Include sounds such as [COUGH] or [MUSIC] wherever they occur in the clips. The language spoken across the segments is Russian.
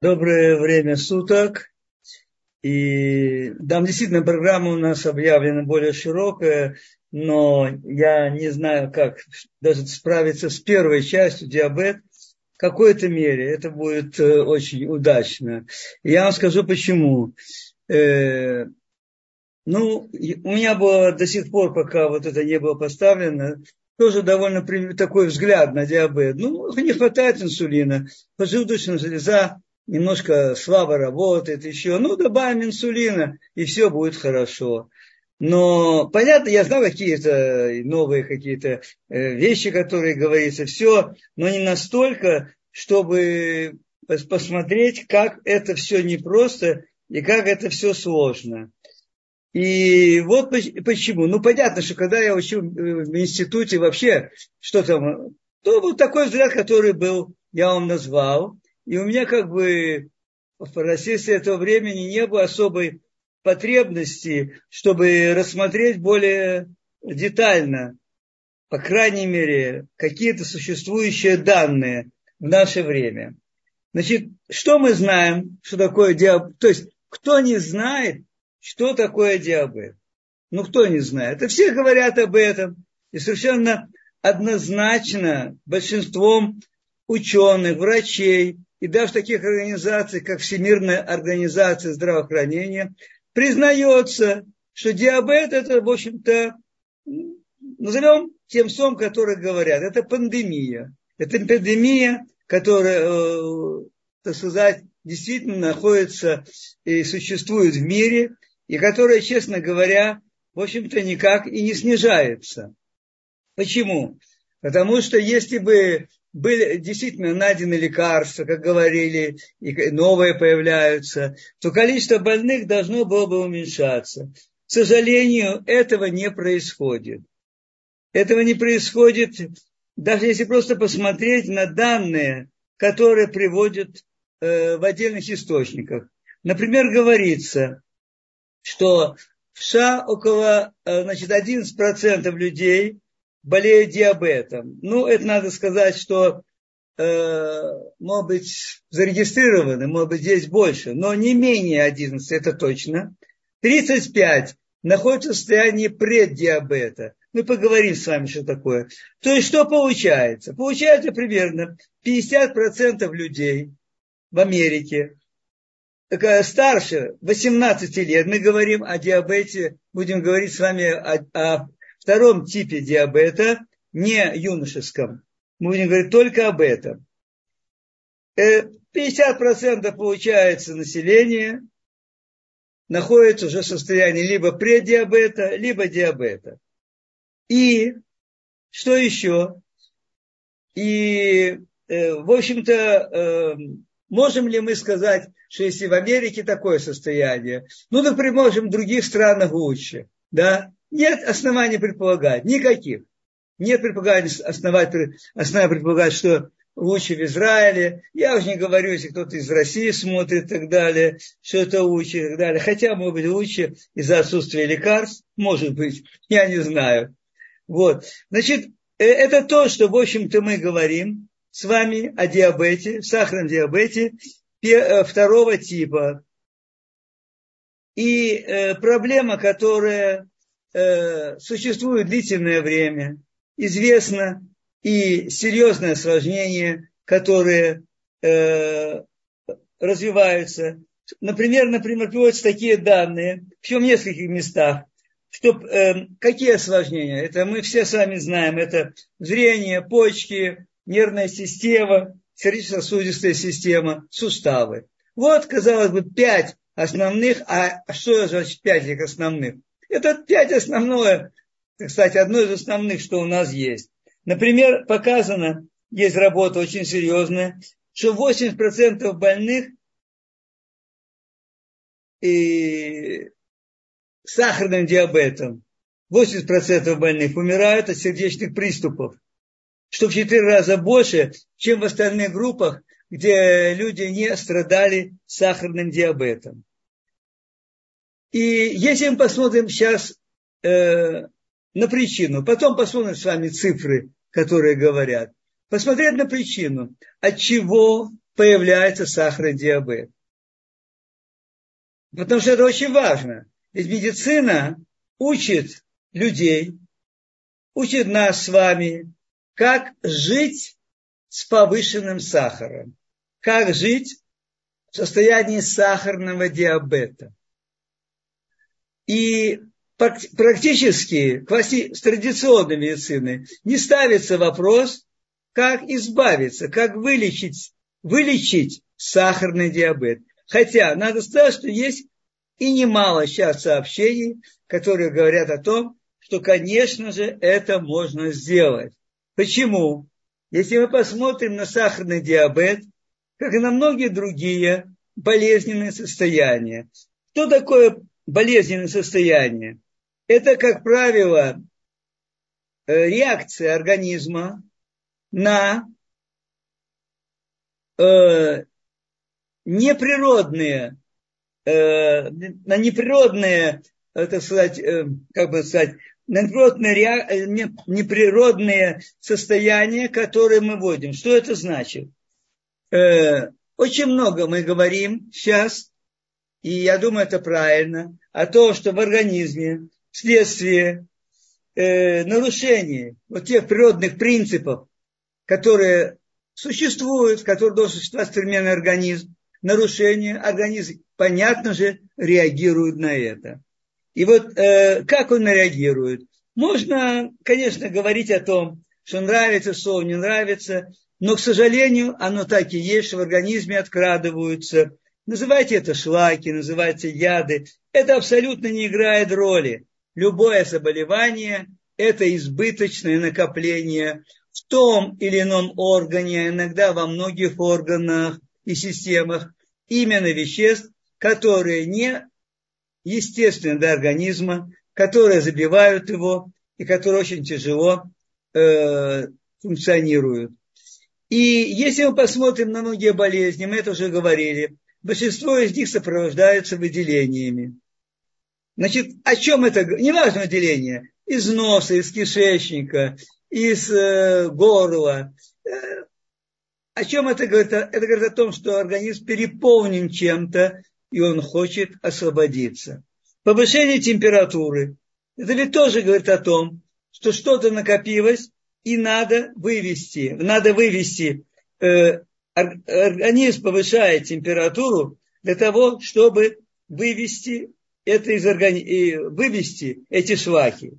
Доброе время суток. И там действительно программа у нас объявлена более широкая, но я не знаю, как даже справиться с первой частью диабет. В какой-то мере это будет э, очень удачно. Я вам скажу почему. Э, ну, у меня было до сих пор, пока вот это не было поставлено, тоже довольно такой взгляд на диабет. Ну, не хватает инсулина, поджелудочная железа немножко слабо работает еще, ну, добавим инсулина, и все будет хорошо. Но понятно, я знал какие-то новые какие-то э, вещи, которые говорится, все, но не настолько, чтобы посмотреть, как это все непросто и как это все сложно. И вот почему. Ну, понятно, что когда я учил э, в институте вообще, что там, то был такой взгляд, который был, я вам назвал. И у меня как бы в российстве этого времени не было особой потребности, чтобы рассмотреть более детально, по крайней мере, какие-то существующие данные в наше время. Значит, что мы знаем, что такое диабет? То есть, кто не знает, что такое диабет? Ну, кто не знает? Это все говорят об этом. И совершенно однозначно большинством ученых, врачей, и даже таких организаций, как Всемирная организация здравоохранения, признается, что диабет это, в общем-то, назовем тем сом, который говорят, это пандемия. Это пандемия, которая, э, так сказать, действительно находится и существует в мире, и которая, честно говоря, в общем-то, никак и не снижается. Почему? Потому что если бы были действительно найдены лекарства, как говорили, и новые появляются, то количество больных должно было бы уменьшаться. К сожалению, этого не происходит. Этого не происходит, даже если просто посмотреть на данные, которые приводят э, в отдельных источниках. Например, говорится, что в США около э, значит, 11% людей болеют диабетом. Ну, это надо сказать, что, э, может быть, зарегистрированы, может быть, здесь больше, но не менее 11, это точно. 35 находятся в состоянии преддиабета. Мы поговорим с вами, что такое. То есть, что получается? Получается примерно 50% людей в Америке, старше 18 лет, мы говорим о диабете, будем говорить с вами о, о втором типе диабета, не юношеском. Мы будем говорить только об этом. 50% э, получается население находится уже в состоянии либо преддиабета, либо диабета. И что еще? И, э, в общем-то, э, можем ли мы сказать, что если в Америке такое состояние, ну, например, можем в других странах лучше, да? Нет оснований предполагать, никаких. Нет предполаганий, основать, основания предполагать, что лучше в Израиле. Я уже не говорю, если кто-то из России смотрит и так далее, что это лучше и так далее. Хотя, может быть, лучше из-за отсутствия лекарств, может быть, я не знаю. Вот. Значит, э, это то, что, в общем-то, мы говорим с вами о диабете, сахарном диабете э, второго типа. И э, проблема, которая э, существует длительное время, известно и серьезное осложнение, которые э, развиваются. Например, например, приводятся такие данные, в нескольких местах, что э, какие осложнения? Это мы все сами знаем. Это зрение, почки, нервная система, сердечно-сосудистая система, суставы. Вот, казалось бы, пять основных, а что значит пять этих основных? Это пять основное, кстати, одно из основных, что у нас есть. Например, показано, есть работа очень серьезная, что 80% больных и сахарным диабетом, 80% больных умирают от сердечных приступов, что в 4 раза больше, чем в остальных группах, где люди не страдали сахарным диабетом. И если мы посмотрим сейчас э, на причину, потом посмотрим с вами цифры, которые говорят, посмотреть на причину, от чего появляется сахарный диабет. Потому что это очень важно. Ведь медицина учит людей, учит нас с вами, как жить с повышенным сахаром, как жить в состоянии сахарного диабета. И практически с традиционной медицины не ставится вопрос, как избавиться, как вылечить, вылечить сахарный диабет. Хотя надо сказать, что есть и немало сейчас сообщений, которые говорят о том, что, конечно же, это можно сделать. Почему? Если мы посмотрим на сахарный диабет, как и на многие другие болезненные состояния. Что такое болезненное состояние? Это, как правило, э, реакция организма на э, неприродные, э, на неприродные, э, так сказать, как бы сказать, на неприродные, неприродные состояния, которые мы вводим. Что это значит? Очень много мы говорим сейчас, и я думаю, это правильно, о том, что в организме вследствие э, нарушения вот тех природных принципов, которые существуют, которые должен существовать современный организм, нарушение, организм, понятно же, реагирует на это. И вот э, как он реагирует? Можно, конечно, говорить о том, что нравится слово, не нравится, но, к сожалению, оно так и есть, что в организме открадываются. Называйте это шлаки, называйте яды. Это абсолютно не играет роли. Любое заболевание – это избыточное накопление в том или ином органе, иногда во многих органах, и системах именно веществ, которые не естественны для организма, которые забивают его и которые очень тяжело э, функционируют. И если мы посмотрим на многие болезни, мы это уже говорили, большинство из них сопровождаются выделениями. Значит, о чем это? Неважно выделение. Из носа, из кишечника, из э, горла. Э, о чем это говорит? Это говорит о том, что организм переполнен чем-то, и он хочет освободиться. Повышение температуры. Это ведь тоже говорит о том, что что-то накопилось, и надо вывести. Надо вывести. Э, организм повышает температуру для того, чтобы вывести это из органи... вывести эти шлаки.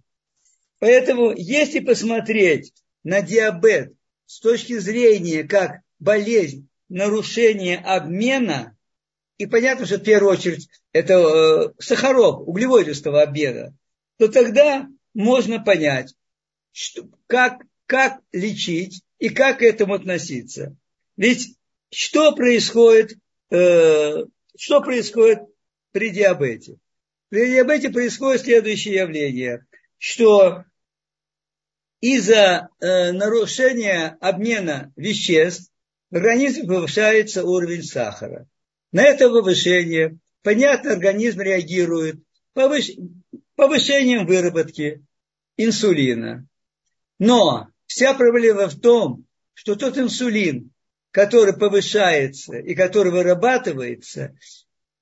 Поэтому, если посмотреть на диабет с точки зрения как болезнь, нарушение обмена, и понятно, что в первую очередь это э, сахаров, углеводистого обмена, то тогда можно понять, что, как, как лечить и как к этому относиться. Ведь что происходит, э, что происходит при диабете? При диабете происходит следующее явление, что из-за э, нарушения обмена веществ в организме повышается уровень сахара. На это повышение, понятно, организм реагирует повыш... повышением выработки инсулина. Но вся проблема в том, что тот инсулин, который повышается и который вырабатывается,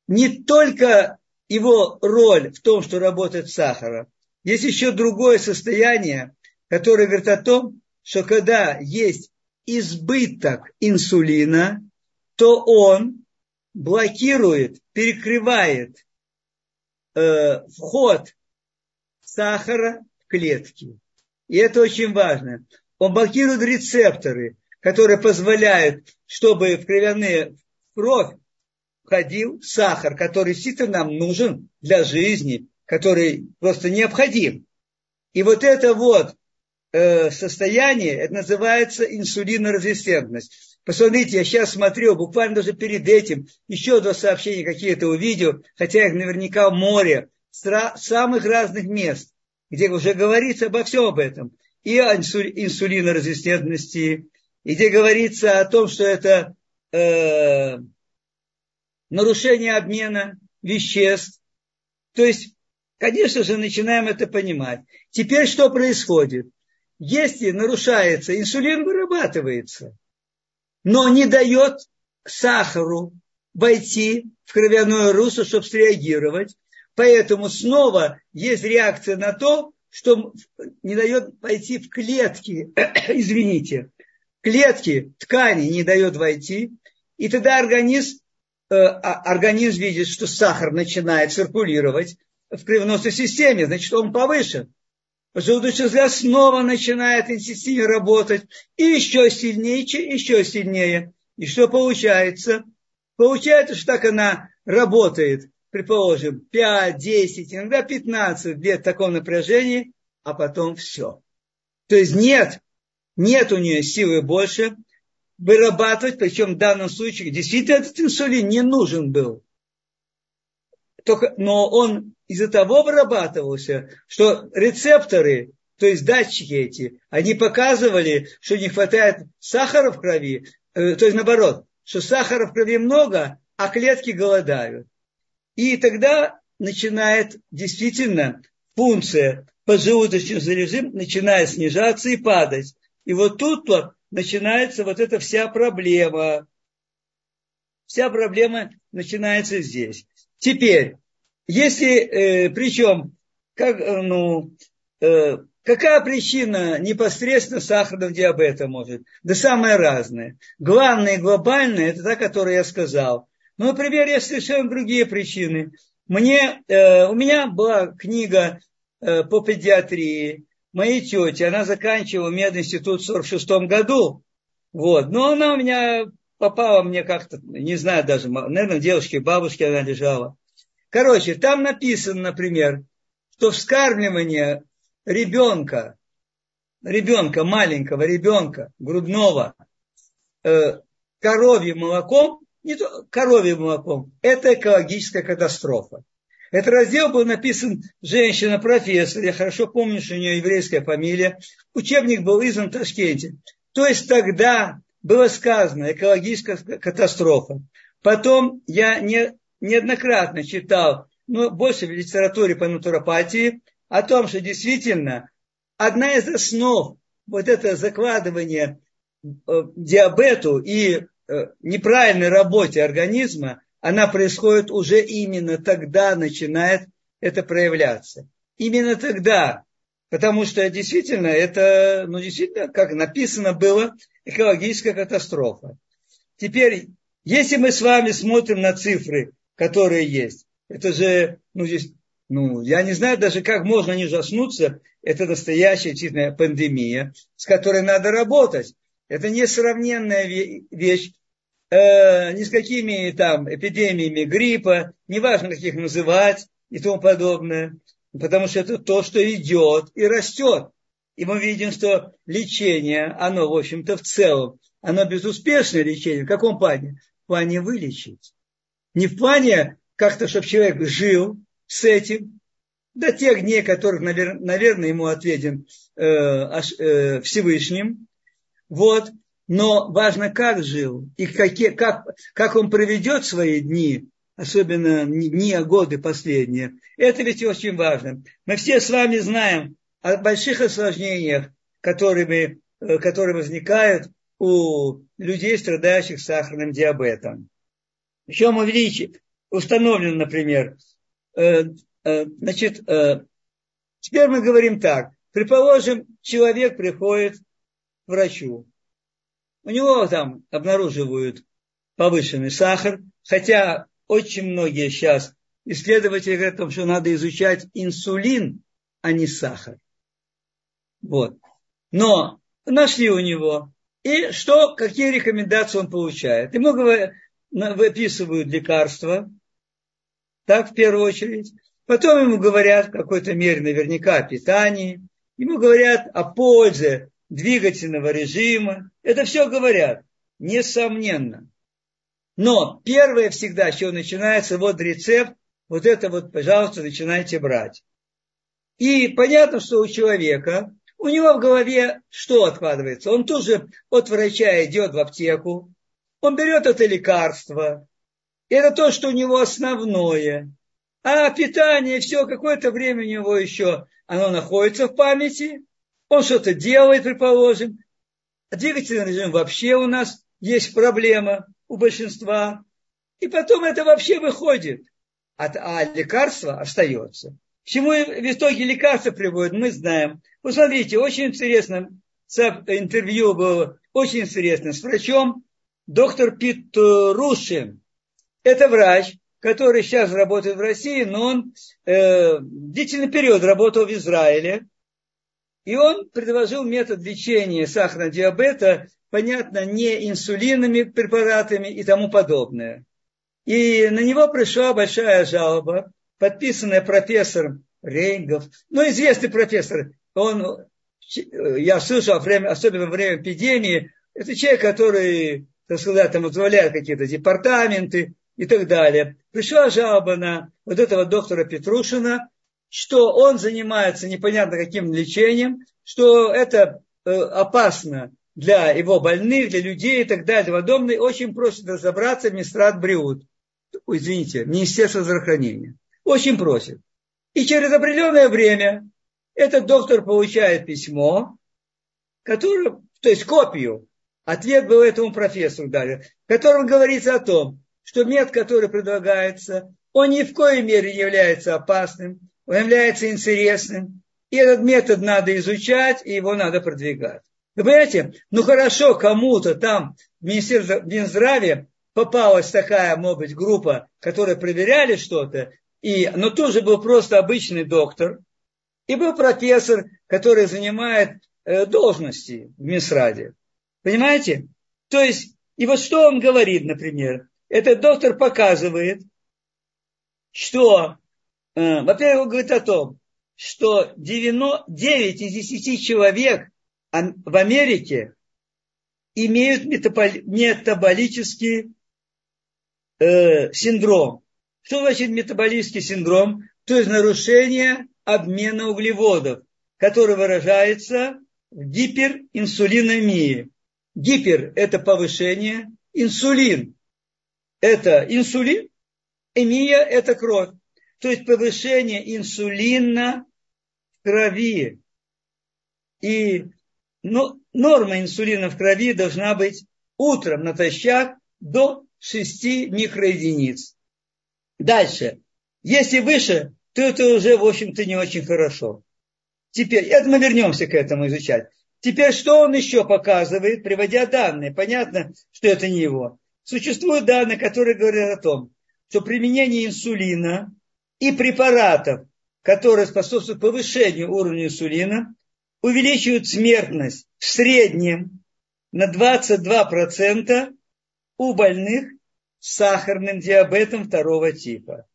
не только его роль в том, что работает сахар, есть еще другое состояние, которое говорит о том, что когда есть избыток инсулина, то он блокирует, перекрывает э, вход сахара в клетки. И это очень важно. Он блокирует рецепторы, которые позволяют, чтобы в кровяные кровь входил сахар, который действительно нам нужен для жизни, который просто необходим. И вот это вот Э, состояние, это называется инсулинорезистентность. Посмотрите, я сейчас смотрю, буквально даже перед этим, еще два сообщения какие-то увидел, хотя их наверняка море, с самых разных мест, где уже говорится обо всем об этом. И о инсулинорезистентности, и где говорится о том, что это э, нарушение обмена веществ. То есть, конечно же, начинаем это понимать. Теперь что происходит? если нарушается, инсулин вырабатывается, но не дает сахару войти в кровяное русло, чтобы среагировать. Поэтому снова есть реакция на то, что не дает войти в клетки, [COUGHS] извините, клетки, ткани не дает войти. И тогда организм, э, а, организм видит, что сахар начинает циркулировать в кровеносной системе, значит, он повышен. Желудочный взгляд снова начинает интенсивнее работать, и еще сильнее, еще сильнее. И что получается? Получается, что так она работает, предположим, 5, 10, иногда 15 лет такого напряжения, а потом все. То есть нет, нет у нее силы больше вырабатывать, причем в данном случае действительно этот инсулин не нужен был. Только, но он из-за того вырабатывался, что рецепторы, то есть датчики эти, они показывали, что не хватает сахара в крови, э, то есть наоборот, что сахара в крови много, а клетки голодают. И тогда начинает действительно функция поджелудочный режим начинает снижаться и падать. И вот тут вот начинается вот эта вся проблема. Вся проблема начинается здесь. Теперь, если, э, причем, как, э, ну, э, какая причина непосредственно сахарного диабета может? Да самое разное. Главное и глобальное, это та, которую я сказал. Ну, например, есть совершенно другие причины. Мне, э, у меня была книга э, по педиатрии моей тети. Она заканчивала мединститут в 46 году. Вот. Но она у меня попала мне как-то, не знаю даже, наверное, девушке, бабушке она лежала. Короче, там написано, например, что вскармливание ребенка, ребенка, маленького ребенка, грудного, э, коровьим молоком, не то коровьим молоком, это экологическая катастрофа. Этот раздел был написан женщина-профессор, я хорошо помню, что у нее еврейская фамилия. Учебник был издан в Ташкенте. То есть тогда было сказано экологическая катастрофа. Потом я не, неоднократно читал, но больше в литературе по натуропатии, о том, что действительно одна из основ вот это закладывание э, диабету и э, неправильной работе организма, она происходит уже именно тогда, начинает это проявляться. Именно тогда, потому что действительно это, ну действительно, как написано было, экологическая катастрофа. Теперь, если мы с вами смотрим на цифры, которые есть, это же, ну здесь, ну, я не знаю даже, как можно не ужаснуться, это настоящая действительно пандемия, с которой надо работать. Это несравненная вещь э, ни с какими там эпидемиями гриппа, неважно, как их называть и тому подобное, потому что это то, что идет и растет. И мы видим, что лечение, оно, в общем-то, в целом, оно безуспешное лечение. В каком плане? В плане вылечить. Не в плане как-то, чтобы человек жил с этим, до тех дней, которых, наверное, ему отведен э, э, Всевышним. Вот но важно, как жил и какие, как, как он проведет свои дни, особенно дни, а годы последние. Это ведь очень важно. Мы все с вами знаем о больших осложнениях, которые, э, которые возникают у людей, страдающих сахарным диабетом. Еще мы видите, установлен, например, э, э, значит, теперь мы говорим так. Предположим, человек приходит к врачу у него там обнаруживают повышенный сахар, хотя очень многие сейчас исследователи говорят о том, что надо изучать инсулин, а не сахар. Вот. Но нашли у него. И что, какие рекомендации он получает? Ему выписывают лекарства, так в первую очередь. Потом ему говорят в какой-то мере наверняка о питании. Ему говорят о пользе двигательного режима. Это все говорят, несомненно. Но первое всегда, с чего начинается, вот рецепт, вот это вот, пожалуйста, начинайте брать. И понятно, что у человека, у него в голове что откладывается? Он тоже от врача идет в аптеку, он берет это лекарство, это то, что у него основное. А питание, все, какое-то время у него еще, оно находится в памяти, он что-то делает, предположим. А двигательный режим вообще у нас есть проблема. у большинства, и потом это вообще выходит, а, а лекарство остается. К чему в итоге лекарства приводят, мы знаем. Посмотрите, очень интересно, интервью было очень интересно с врачом, доктор Пит Рушин. Это врач, который сейчас работает в России, но он э, длительный период работал в Израиле. И он предложил метод лечения сахарного диабета, понятно, не инсулинными препаратами и тому подобное. И на него пришла большая жалоба, подписанная профессором Рейнгов, ну, известный профессор. Он, я слышал, время, особенно во время эпидемии, это человек, который, так сказать, там возглавляет какие-то департаменты и так далее. Пришла жалоба на вот этого доктора Петрушина, что он занимается непонятно каким лечением, что это э, опасно для его больных, для людей и так далее. Водомный очень просит разобраться в Мистрат Бриут. Извините, Министерство здравоохранения. Очень просит. И через определенное время этот доктор получает письмо, которое, то есть копию, ответ был этому профессору даже, в котором говорится о том, что метод, который предлагается, он ни в коей мере не является опасным, он является интересным. И этот метод надо изучать, и его надо продвигать. Вы понимаете, ну хорошо, кому-то там в Министерстве Минздравия попалась такая, может быть, группа, которая проверяли что-то, и, но тоже был просто обычный доктор, и был профессор, который занимает э, должности в Минсраде. Понимаете? То есть, и вот что он говорит, например, этот доктор показывает, что во-первых, он говорит о том, что 9 из 10 человек в Америке имеют метаболический э, синдром. Что значит метаболический синдром? То есть нарушение обмена углеводов, который выражается в гиперинсулинемии. Гипер – это повышение, инсулин – это инсулин, эмия – это кровь то есть повышение инсулина в крови. И ну, норма инсулина в крови должна быть утром натощак до 6 микроединиц. Дальше. Если выше, то это уже, в общем-то, не очень хорошо. Теперь, это мы вернемся к этому изучать. Теперь, что он еще показывает, приводя данные? Понятно, что это не его. Существуют данные, которые говорят о том, что применение инсулина и препаратов, которые способствуют повышению уровня инсулина, увеличивают смертность в среднем на 22% у больных с сахарным диабетом второго типа.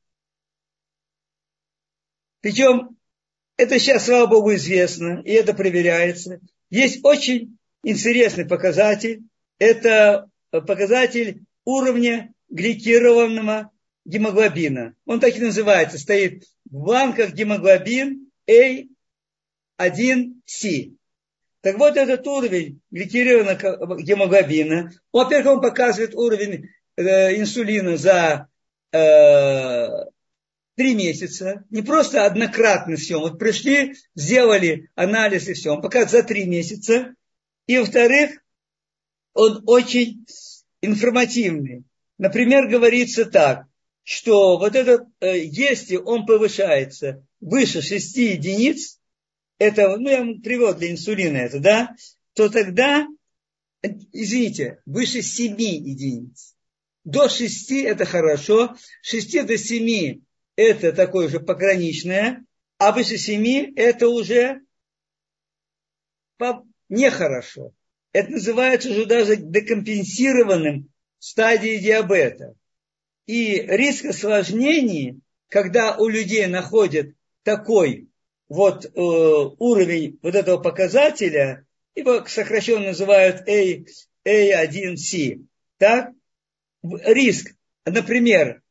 Причем это сейчас, слава богу, известно, и это проверяется. Есть очень интересный показатель. Это показатель уровня гликированного гемоглобина. Он так и называется. Стоит в банках гемоглобин A1C. Так вот этот уровень гликированного гемоглобина, во-первых, он показывает уровень э, инсулина за э, три месяца. Не просто однократно все. Вот пришли, сделали анализ и все. Он показывает за три месяца. И во-вторых, он очень информативный. Например, говорится так что вот этот, э, если он повышается выше 6 единиц, это, ну, я вам привел для инсулина это, да, то тогда, извините, выше 7 единиц. До 6 это хорошо, 6 до 7 это такое же пограничное, а выше 7 это уже нехорошо. Это называется уже даже декомпенсированным стадией диабета. И риск осложнений, когда у людей находят такой вот э, уровень вот этого показателя, его сокращенно называют A, A1C, так? Риск, например,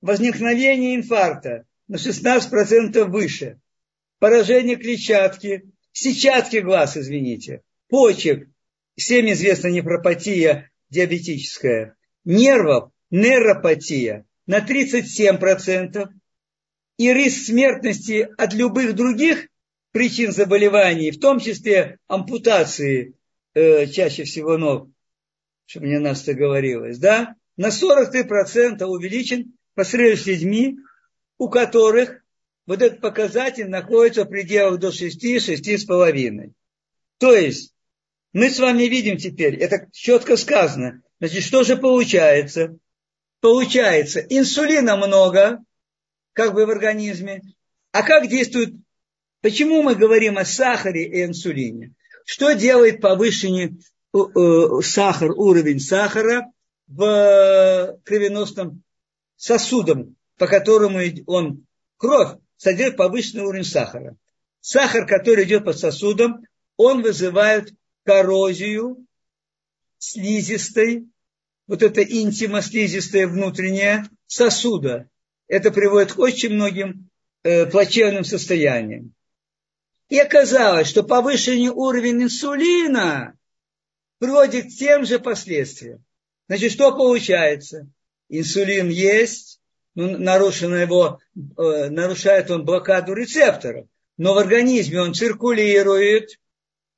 возникновение инфаркта на 16% выше, поражение клетчатки, сетчатки глаз, извините, почек, всем известна нефропатия диабетическая, нервов нейропатия на 37%, и риск смертности от любых других причин заболеваний, в том числе ампутации э, чаще всего ног, чтобы мне нас это говорилось, да, на 43% увеличен по сравнению с людьми, у которых вот этот показатель находится в пределах до 6-6,5. То есть, мы с вами видим теперь, это четко сказано, значит, что же получается? Получается, инсулина много, как бы в организме, а как действует, почему мы говорим о сахаре и инсулине? Что делает повышение э, э, сахар, уровень сахара в кровеносном сосудом, по которому он кровь содержит повышенный уровень сахара. Сахар, который идет по сосудам, он вызывает коррозию слизистой, вот это интима слизистая внутренняя сосуда. Это приводит к очень многим э, плачевным состояниям. И оказалось, что повышенный уровень инсулина приводит к тем же последствиям. Значит, что получается? Инсулин есть, ну, нарушено его, э, нарушает он блокаду рецепторов, но в организме он циркулирует,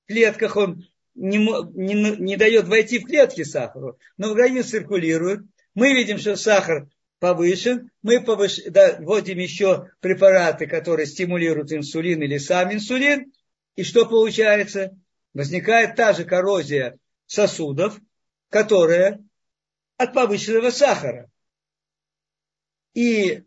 в клетках он не, не, не дает войти в клетки сахару, но в организме циркулирует. Мы видим, что сахар повышен, мы повыш... да, вводим еще препараты, которые стимулируют инсулин или сам инсулин, и что получается? Возникает та же коррозия сосудов, которая от повышенного сахара. И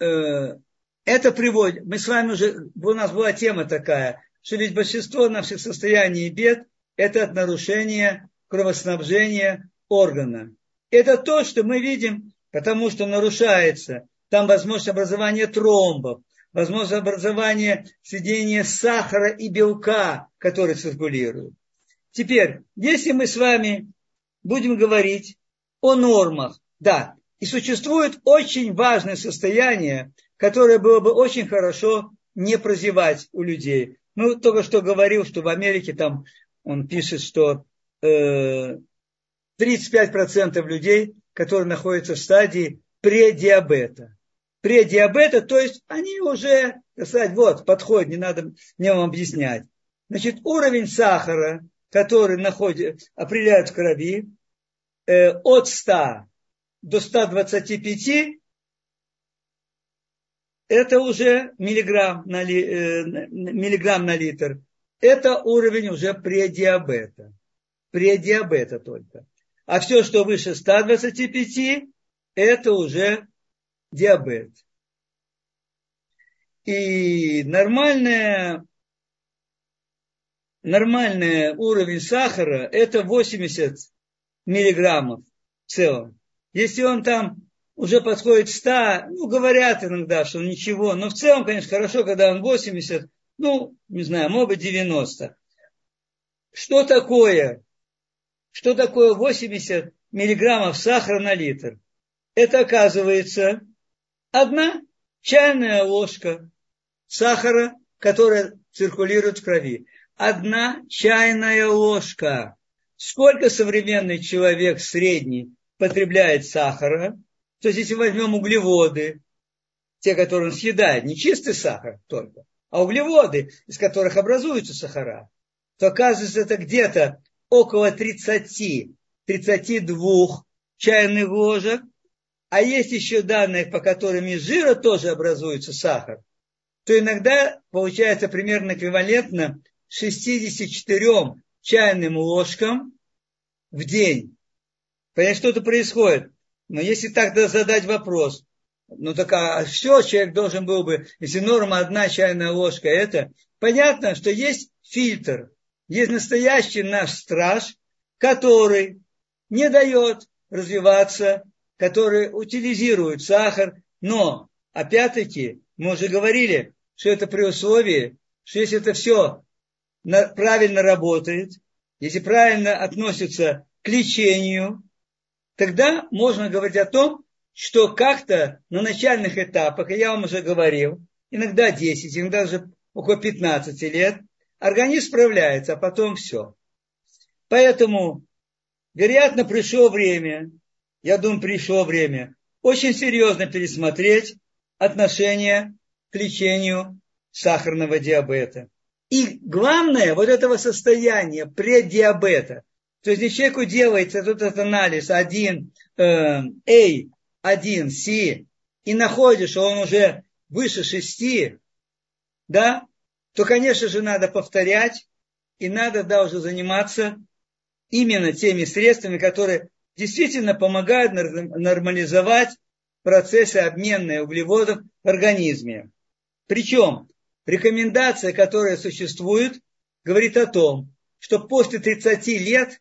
э, это приводит, мы с вами уже, у нас была тема такая, что ведь большинство наших состояний и бед – это от нарушения кровоснабжения органа. Это то, что мы видим, потому что нарушается там возможность образования тромбов, возможность образования соединения сахара и белка, которые циркулируют. Теперь, если мы с вами будем говорить о нормах, да, и существует очень важное состояние, которое было бы очень хорошо не прозевать у людей. Ну, только что говорил, что в Америке там он пишет, что э, 35% людей, которые находятся в стадии предиабета. Предиабета, то есть они уже, так сказать, вот, подходят, не надо мне вам объяснять. Значит, уровень сахара, который находит, определяют в крови, э, от 100 до 125 это уже миллиграмм на, э, миллиграмм на литр. Это уровень уже предиабета. Предиабета только. А все, что выше 125, это уже диабет. И нормальная, нормальный уровень сахара это 80 миллиграммов в целом. Если он там уже подходит 100, ну, говорят иногда, что ничего, но в целом, конечно, хорошо, когда он 80, ну, не знаю, может быть 90. Что такое? Что такое 80 миллиграммов сахара на литр? Это оказывается одна чайная ложка сахара, которая циркулирует в крови. Одна чайная ложка. Сколько современный человек средний потребляет сахара, то есть если возьмем углеводы, те, которые он съедает, не чистый сахар только, а углеводы, из которых образуются сахара, то оказывается это где-то около 30, 32 чайных ложек, а есть еще данные, по которым из жира тоже образуется сахар, то иногда получается примерно эквивалентно 64 чайным ложкам в день. Понятно, что-то происходит. Но если так задать вопрос, ну так а все, человек должен был бы, если норма одна чайная ложка, это понятно, что есть фильтр, есть настоящий наш страж, который не дает развиваться, который утилизирует сахар, но, опять-таки, мы уже говорили, что это при условии, что если это все правильно работает, если правильно относится к лечению, тогда можно говорить о том, что как-то на начальных этапах, и я вам уже говорил, иногда 10, иногда даже около 15 лет, организм справляется, а потом все. Поэтому, вероятно, пришло время, я думаю, пришло время очень серьезно пересмотреть отношение к лечению сахарного диабета. И главное, вот этого состояния преддиабета, То есть, если человеку делается этот анализ 1 э, A, 1 C, и находишь, что он уже выше 6, да, то, конечно же, надо повторять, и надо да, уже заниматься именно теми средствами, которые действительно помогают нормализовать процессы обмена углеводов в организме. Причем рекомендация, которая существует, говорит о том, что после 30 лет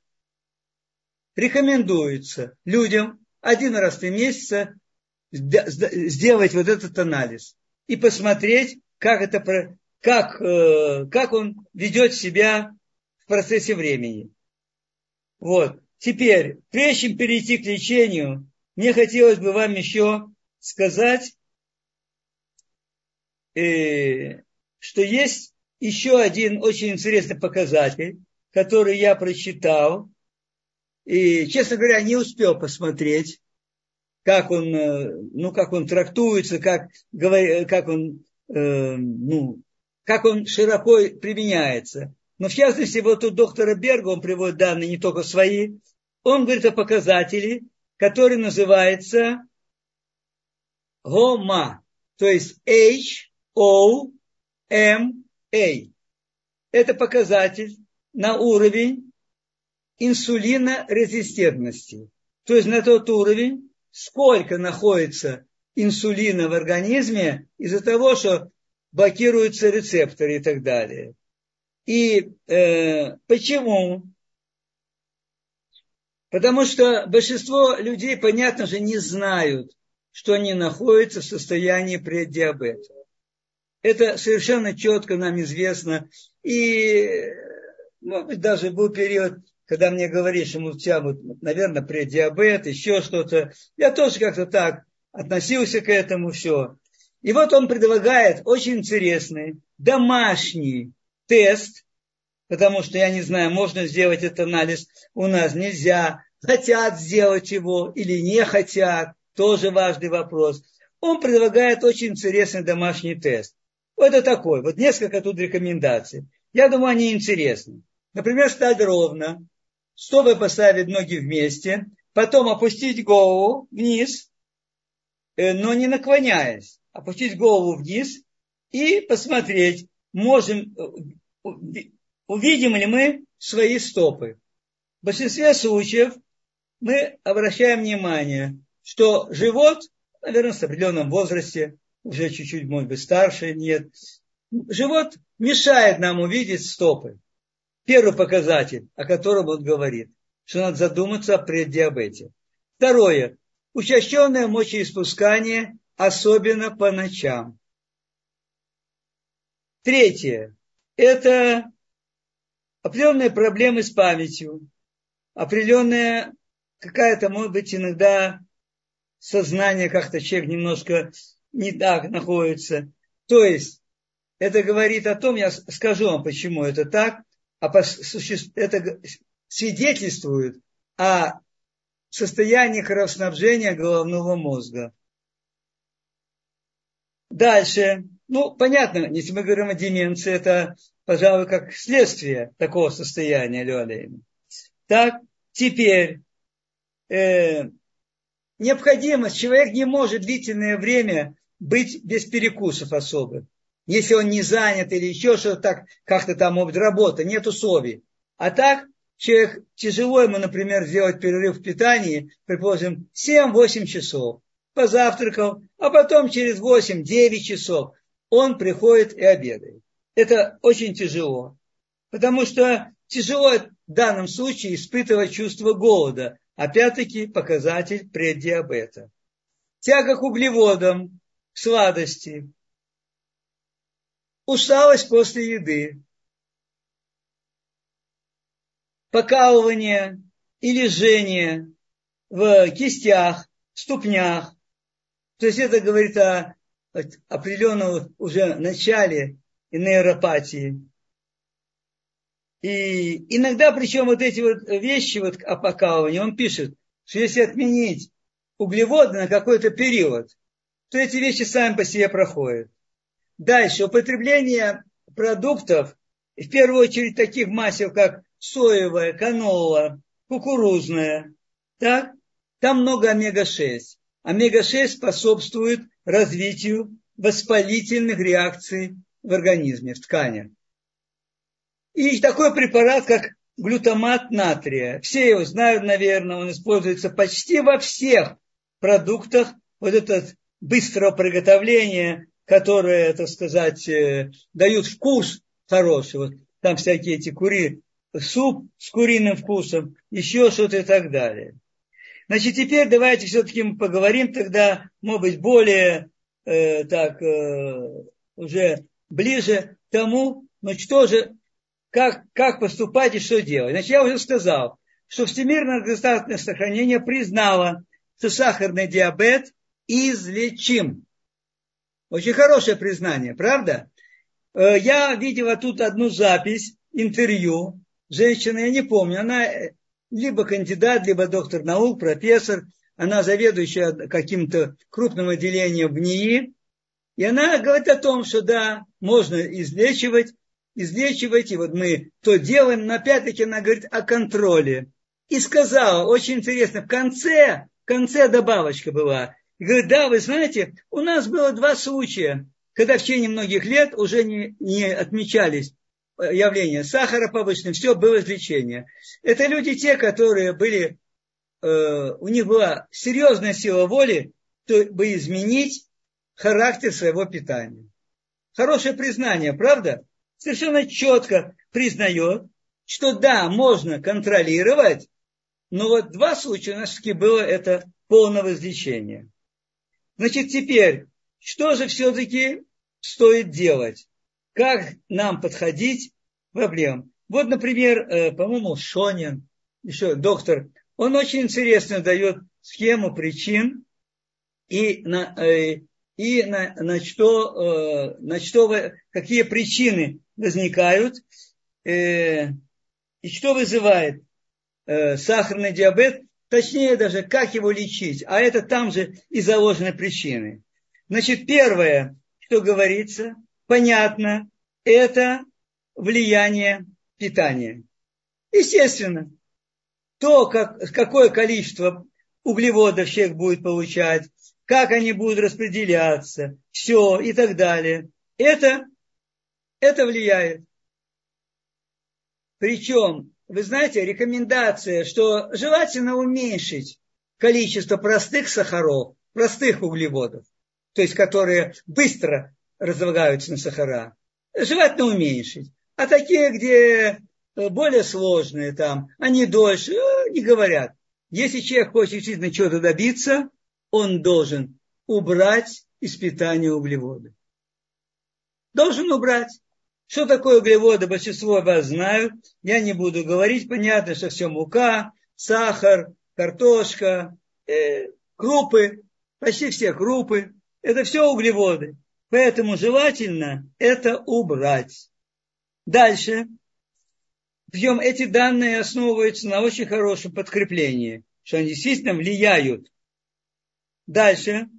рекомендуется людям один раз в три месяца сделать вот этот анализ и посмотреть, как, это, как, э, как он ведет себя в процессе времени. Вот. Теперь, прежде чем перейти к лечению, мне хотелось бы вам еще сказать, э, что есть еще один очень интересный показатель, который я прочитал, и, честно говоря, не успел посмотреть, как он, э, ну, как он трактуется, как, как он, э, ну, как он широко применяется. Но в частности, вот у доктора Берга, он приводит данные не только свои, он говорит о показателе, который называется ГОМА, то есть H-O-M-A. Это показатель на уровень инсулинорезистентности. То есть на тот уровень, сколько находится инсулина в организме из-за того, что блокируются рецепторы и так далее. И э, почему? Потому что большинство людей, понятно же, не знают, что они находятся в состоянии преддиабета. Это совершенно четко нам известно. И, может быть, даже был период, когда мне говорили, что у тебя, вот, наверное, преддиабет, еще что-то. Я тоже как-то так относился к этому все. И вот он предлагает очень интересный домашний тест, потому что, я не знаю, можно сделать этот анализ, у нас нельзя, хотят сделать его или не хотят, тоже важный вопрос. Он предлагает очень интересный домашний тест. Это такой, вот несколько тут рекомендаций. Я думаю, они интересны. Например, стать ровно, стопы поставить ноги вместе, потом опустить голову вниз, э, но не наклоняясь, опустить голову вниз и посмотреть, можем, э, увидим ли мы свои стопы. В большинстве случаев мы обращаем внимание, что живот, наверное, в определенном возрасте, уже чуть-чуть, может быть, старше, нет, живот мешает нам увидеть стопы. Первый показатель, о котором он говорит, что надо задуматься о преддиабете. Второе, учащенное мочеиспускание, особенно по ночам. Третье, это определенные проблемы с памятью, определенная какая-то, может быть, иногда сознание как-то человек немножко не так находится. То есть, это говорит о том, я скажу вам, почему это так, это свидетельствует о состоянии кровоснабжения головного мозга. Дальше, ну, понятно, если мы говорим о деменции, это пожалуй, как следствие такого состояния Леолейна. Так, теперь э, необходимость, человек не может длительное время быть без перекусов особых. Если он не занят или еще что-то так, как-то там работа, нет условий. А так, человек, тяжело ему, например, сделать перерыв в питании, предположим, 7-8 часов. Позавтракал, а потом через 8-9 часов он приходит и обедает это очень тяжело. Потому что тяжело в данном случае испытывать чувство голода. Опять-таки показатель преддиабета. Тяга к углеводам, к сладости. Усталость после еды. Покалывание или жжение в кистях, ступнях. То есть это говорит о определенном уже начале и нейропатии. И иногда, причем вот эти вот вещи, вот о покалывании, он пишет, что если отменить углеводы на какой-то период, то эти вещи сами по себе проходят. Дальше, употребление продуктов, в первую очередь таких масел, как соевая, канола, кукурузная, так, там много омега-6. Омега-6 способствует развитию воспалительных реакций в организме, в тканях. И такой препарат, как глютамат натрия. Все его знают, наверное, он используется почти во всех продуктах. Вот этот быстрого приготовления, которые, так сказать, э, дают вкус хороший. Вот там всякие эти кури, суп с куриным вкусом, еще что-то и так далее. Значит, теперь давайте все-таки мы поговорим тогда, может быть, более э, так э, уже ближе к тому, ну что же, как, как поступать и что делать. Значит, я уже сказал, что Всемирное государственное сохранение признало, что сахарный диабет излечим. Очень хорошее признание, правда? Э, я видела тут одну запись, интервью, женщина, я не помню, она э, либо кандидат, либо доктор наук, профессор, она заведующая каким-то крупным отделением в НИИ, и она говорит о том, что да, можно излечивать, излечивать, и вот мы то делаем, но опять-таки она говорит о контроле. И сказала, очень интересно, в конце, в конце добавочка была, и говорит, да, вы знаете, у нас было два случая, когда в течение многих лет уже не, не отмечались явления сахара повышенного, все было излечение. Это люди те, которые были, э, у них была серьезная сила воли, чтобы изменить характер своего питания. Хорошее признание, правда? Совершенно четко признает, что да, можно контролировать, но вот два случая у нас таки было это полного излечения. Значит, теперь, что же все-таки стоит делать? как нам подходить к проблемам. Вот, например, э, по-моему, Шонин, еще доктор, он очень интересно дает схему причин и на, э, и на, на, что, э, на что, какие причины возникают и что вызывает сахарный диабет, точнее даже, как его лечить. А это там же и заложены причины. Значит, первое, что говорится – понятно, это влияние питания. Естественно, то, как, какое количество углеводов человек будет получать, как они будут распределяться, все и так далее. Это, это влияет. Причем, вы знаете, рекомендация, что желательно уменьшить количество простых сахаров, простых углеводов, то есть которые быстро разлагаются на сахара. Желательно уменьшить. А такие, где э, более сложные там, они дольше, э, не говорят. Если человек хочет действительно чего-то добиться, он должен убрать из питания углеводы. Должен убрать. Что такое углеводы, большинство вас знают. Я не буду говорить. Понятно, что все мука, сахар, картошка, э, крупы, почти все крупы. Это все углеводы. Поэтому желательно это убрать. Дальше. Причем эти данные основываются на очень хорошем подкреплении, что они действительно влияют. Дальше.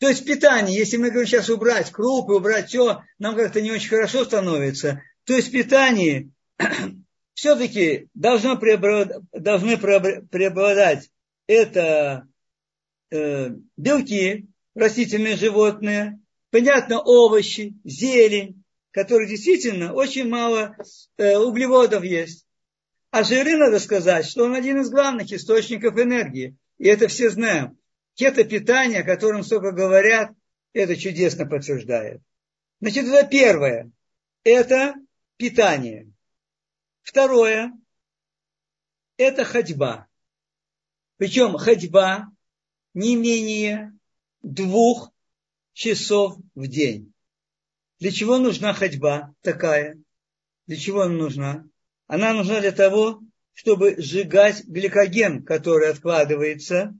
То есть питание, если мы говорим сейчас убрать крупы, убрать все, нам как-то не очень хорошо становится. То есть питание [CLEARS THROAT] все-таки должно преобладать, должны преобладать это э, белки, растительные животные, понятно, овощи, зелень, которых действительно очень мало э, углеводов есть. А жиры, надо сказать, что он один из главных источников энергии. И это все знаем. Кето-питание, о котором столько говорят, это чудесно подтверждает. Значит, это первое. Это питание. Второе. Это ходьба. Причем ходьба не менее двух часов в день. Для чего нужна ходьба такая? Для чего она нужна? Она нужна для того, чтобы сжигать гликоген, который откладывается.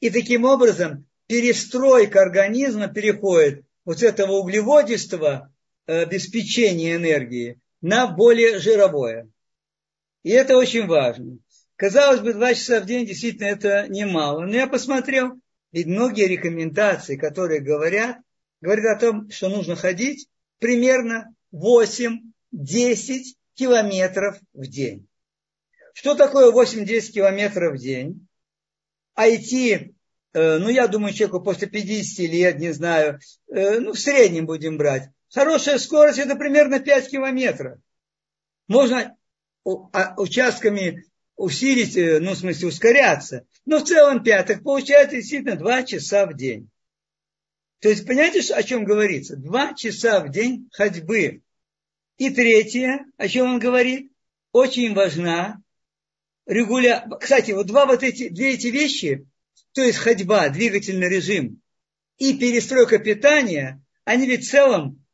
И таким образом перестройка организма переходит вот с этого углеводистого э, обеспечения энергии на более жировое. И это очень важно. Казалось бы, два часа в день действительно это немало. Но я посмотрел, ведь многие рекомендации, которые говорят, говорят о том, что нужно ходить примерно 8-10 километров в день. что такое 8-10 километров в день, а идти, э, ну, я думаю, человеку после 50 лет, не знаю, э, ну, в среднем будем брать. Хорошая скорость – это примерно 5 километров. Можно а, участками усилить, э, ну, в смысле, ускоряться. Но в целом 5, так получается действительно 2 часа в день. То есть, понимаете, о чем говорится? Два часа в день ходьбы. И третье, о чем он говорит, очень важна регуля... Кстати, вот два вот эти, две эти вещи, то есть ходьба, двигательный режим и перестройка питания, они ведь в целом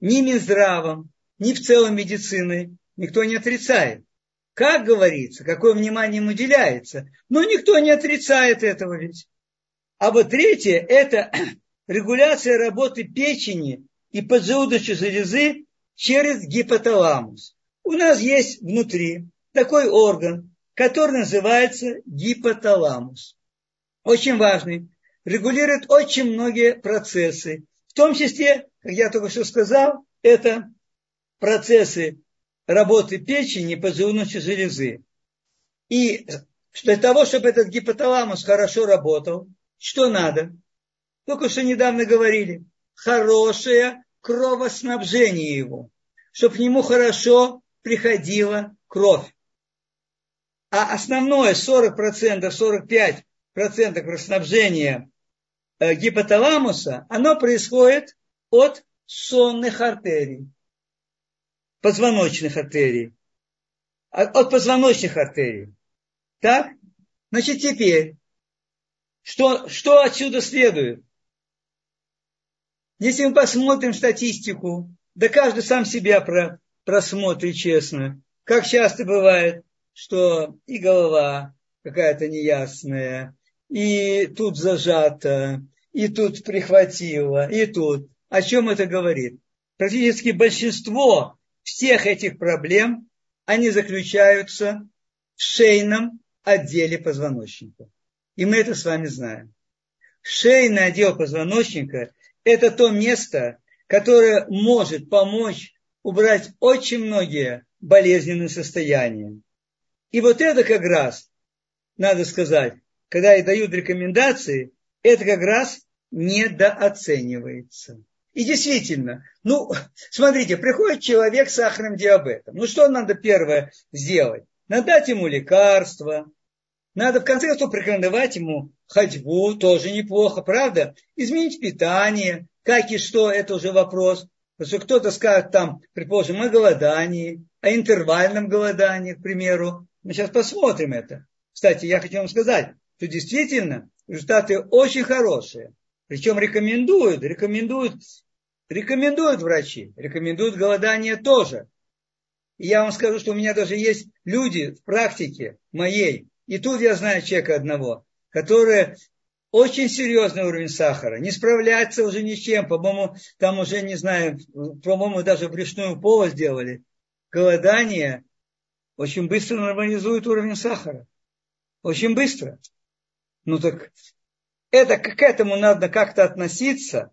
ни Минздравом, ни в целом медицины никто не отрицает. Как говорится, какое внимание им уделяется. Но никто не отрицает этого ведь. А вот третье, это [CLEARS THROAT] регуляция работы печени и поджелудочной железы через гипоталамус. У нас есть внутри такой орган, который называется гипоталамус. Очень важный. Регулирует очень многие процессы. В том числе, как я только что сказал, это процессы работы печени поджелудочной железы. И для того, чтобы этот гипоталамус хорошо работал, что надо? Только что недавно говорили. Хорошее кровоснабжение его. Чтобы к нему хорошо приходила кровь. А основное 40%, 45% кровоснабжения э, гипоталамуса, оно происходит от сонных артерий, позвоночных артерий, от позвоночных артерий. Так? Значит, теперь, что, что отсюда следует? Если мы посмотрим статистику, да каждый сам себя про, просмотрит честно, как часто бывает, что и голова какая-то неясная, и тут зажата, и тут прихватила, и тут. О чем это говорит? Практически большинство всех этих проблем, они заключаются в шейном отделе позвоночника. И мы это с вами знаем. Шейный отдел позвоночника это то место, которое может помочь убрать очень многие болезненные состояния. И вот это как раз, надо сказать, когда и дают рекомендации, это как раз недооценивается. И действительно, ну, смотрите, приходит человек с сахарным диабетом. Ну, что надо первое сделать? Надо дать ему лекарства, надо в конце концов порекомендовать ему ходьбу, тоже неплохо, правда? Изменить питание, как и что, это уже вопрос. Потому что кто-то скажет там, предположим, о голодании, о интервальном голодании, к примеру. Мы сейчас посмотрим это. Кстати, я хочу вам сказать, что действительно результаты очень хорошие. Причем рекомендуют, рекомендуют, рекомендуют врачи, рекомендуют голодание тоже. И я вам скажу, что у меня даже есть люди в практике моей, и тут я знаю человека одного, который очень серьезный уровень сахара, не справляется уже ни с чем, по-моему, там уже, не знаю, по-моему, даже брюшную полость сделали. Голодание очень быстро нормализует уровень сахара. Очень быстро. Ну так это к этому надо как-то относиться.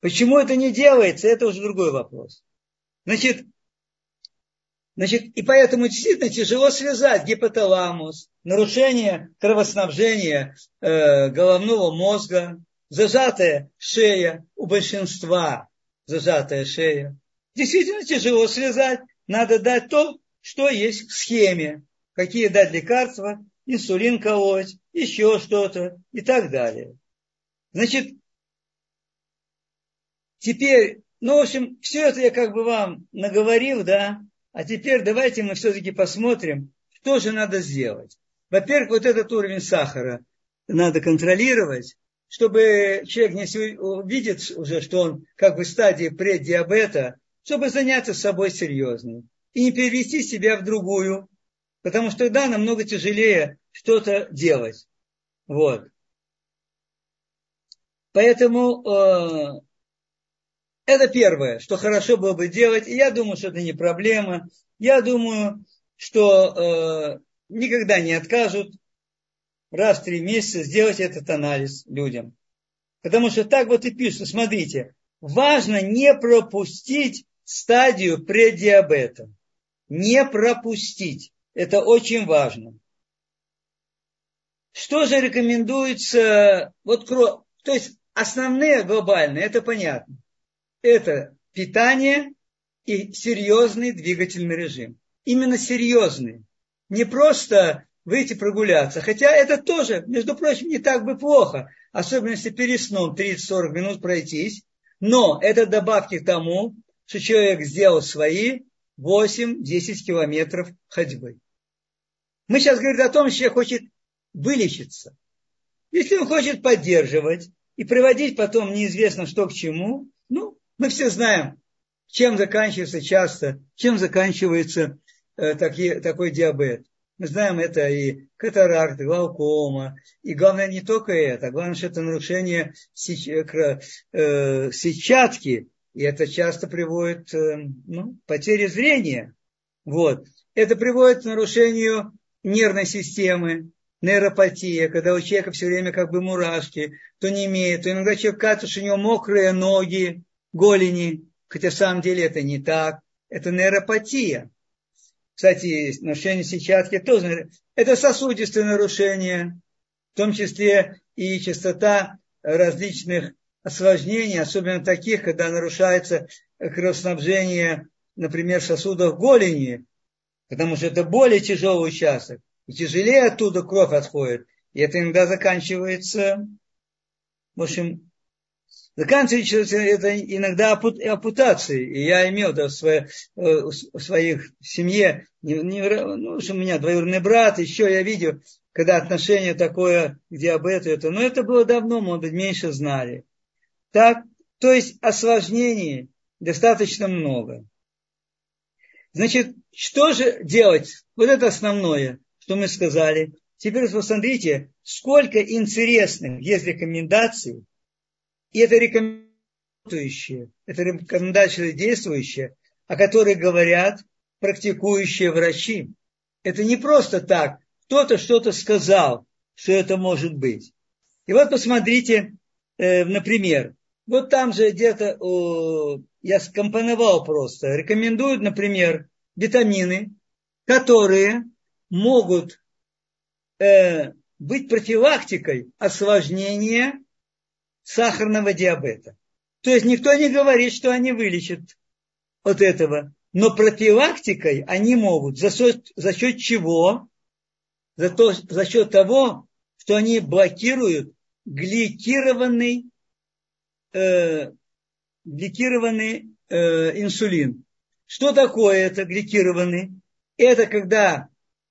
Почему это не делается, это уже другой вопрос. Значит, Значит, и поэтому действительно тяжело связать гипоталамус, нарушение кровоснабжения э, головного мозга, зажатая шея у большинства, зажатая шея. Действительно тяжело связать. Надо дать то, что есть в схеме. Какие дать лекарства, инсулин колоть, еще что-то и так далее. Значит, теперь, ну, в общем, все это я как бы вам наговорил, да, а теперь давайте мы все-таки посмотрим, что же надо сделать. Во-первых, вот этот уровень сахара надо контролировать, чтобы человек не увидит уже, что он как бы в стадии преддиабета, чтобы заняться собой серьезно и не перевести себя в другую, потому что тогда намного тяжелее что-то делать. Вот. Поэтому э, это первое, что хорошо было бы делать. И я думаю, что это не проблема. Я думаю, что э, никогда не откажут раз в три месяца сделать этот анализ людям. Потому что так вот и пишут, смотрите, важно не пропустить стадию преддиабета. Не пропустить. Это очень важно. Что же рекомендуется, вот, то есть основные глобальные, это понятно. Это питание и серьезный двигательный режим. Именно серьезный. Не просто выйти прогуляться. Хотя это тоже, между прочим, не так бы плохо. Особенно если перед сном 30-40 минут пройтись. Но это добавки к тому, что человек сделал свои 8-10 километров ходьбы. Мы сейчас говорим о том, что человек хочет вылечиться. Если он хочет поддерживать и приводить потом неизвестно что к чему, ну, мы все знаем, чем заканчивается часто, чем заканчивается э, таки, такой диабет. Мы знаем это и катаракт, и глаукома. И главное не только это, главное, что это нарушение э, сетчатки. И это часто приводит к э, ну, потере зрения. Вот. Это приводит к нарушению нервной системы, нейропатия, когда у человека все время как бы мурашки, то не имеет, то иногда человек кажется, что у него мокрые ноги, голени, хотя в самом деле это не так. Это нейропатия. Кстати, нарушение сетчатки тоже это сосудистые нарушения, в том числе и частота различных осложнений, особенно таких, когда нарушается кровоснабжение, например, сосудов голени, потому что это более тяжелый участок. И тяжелее оттуда кровь отходит. И это иногда заканчивается, в общем, заканчивается это иногда апутацией. И я имел да, в, своей, э, в своих семье, не, не, ну, у меня двоюродный брат, еще я видел, когда отношение такое к диабету, это, но это было давно, может быть, меньше знали. Так, то есть осложнений достаточно много. Значит, что же делать? Вот это основное, что мы сказали. Теперь посмотрите, сколько интересных есть рекомендаций и это рекомендующие, это рекомендации действующие, о которых говорят практикующие врачи. Это не просто так, кто-то что-то сказал, что это может быть. И вот посмотрите, э, например, вот там же где-то я скомпоновал просто, рекомендуют, например, витамины, которые могут э, быть профилактикой осложнения сахарного диабета. То есть никто не говорит, что они вылечат от этого. Но профилактикой они могут. За счет, за счет чего? За, то, за счет того, что они блокируют гликированный, э, гликированный э, инсулин. Что такое это гликированный? Это когда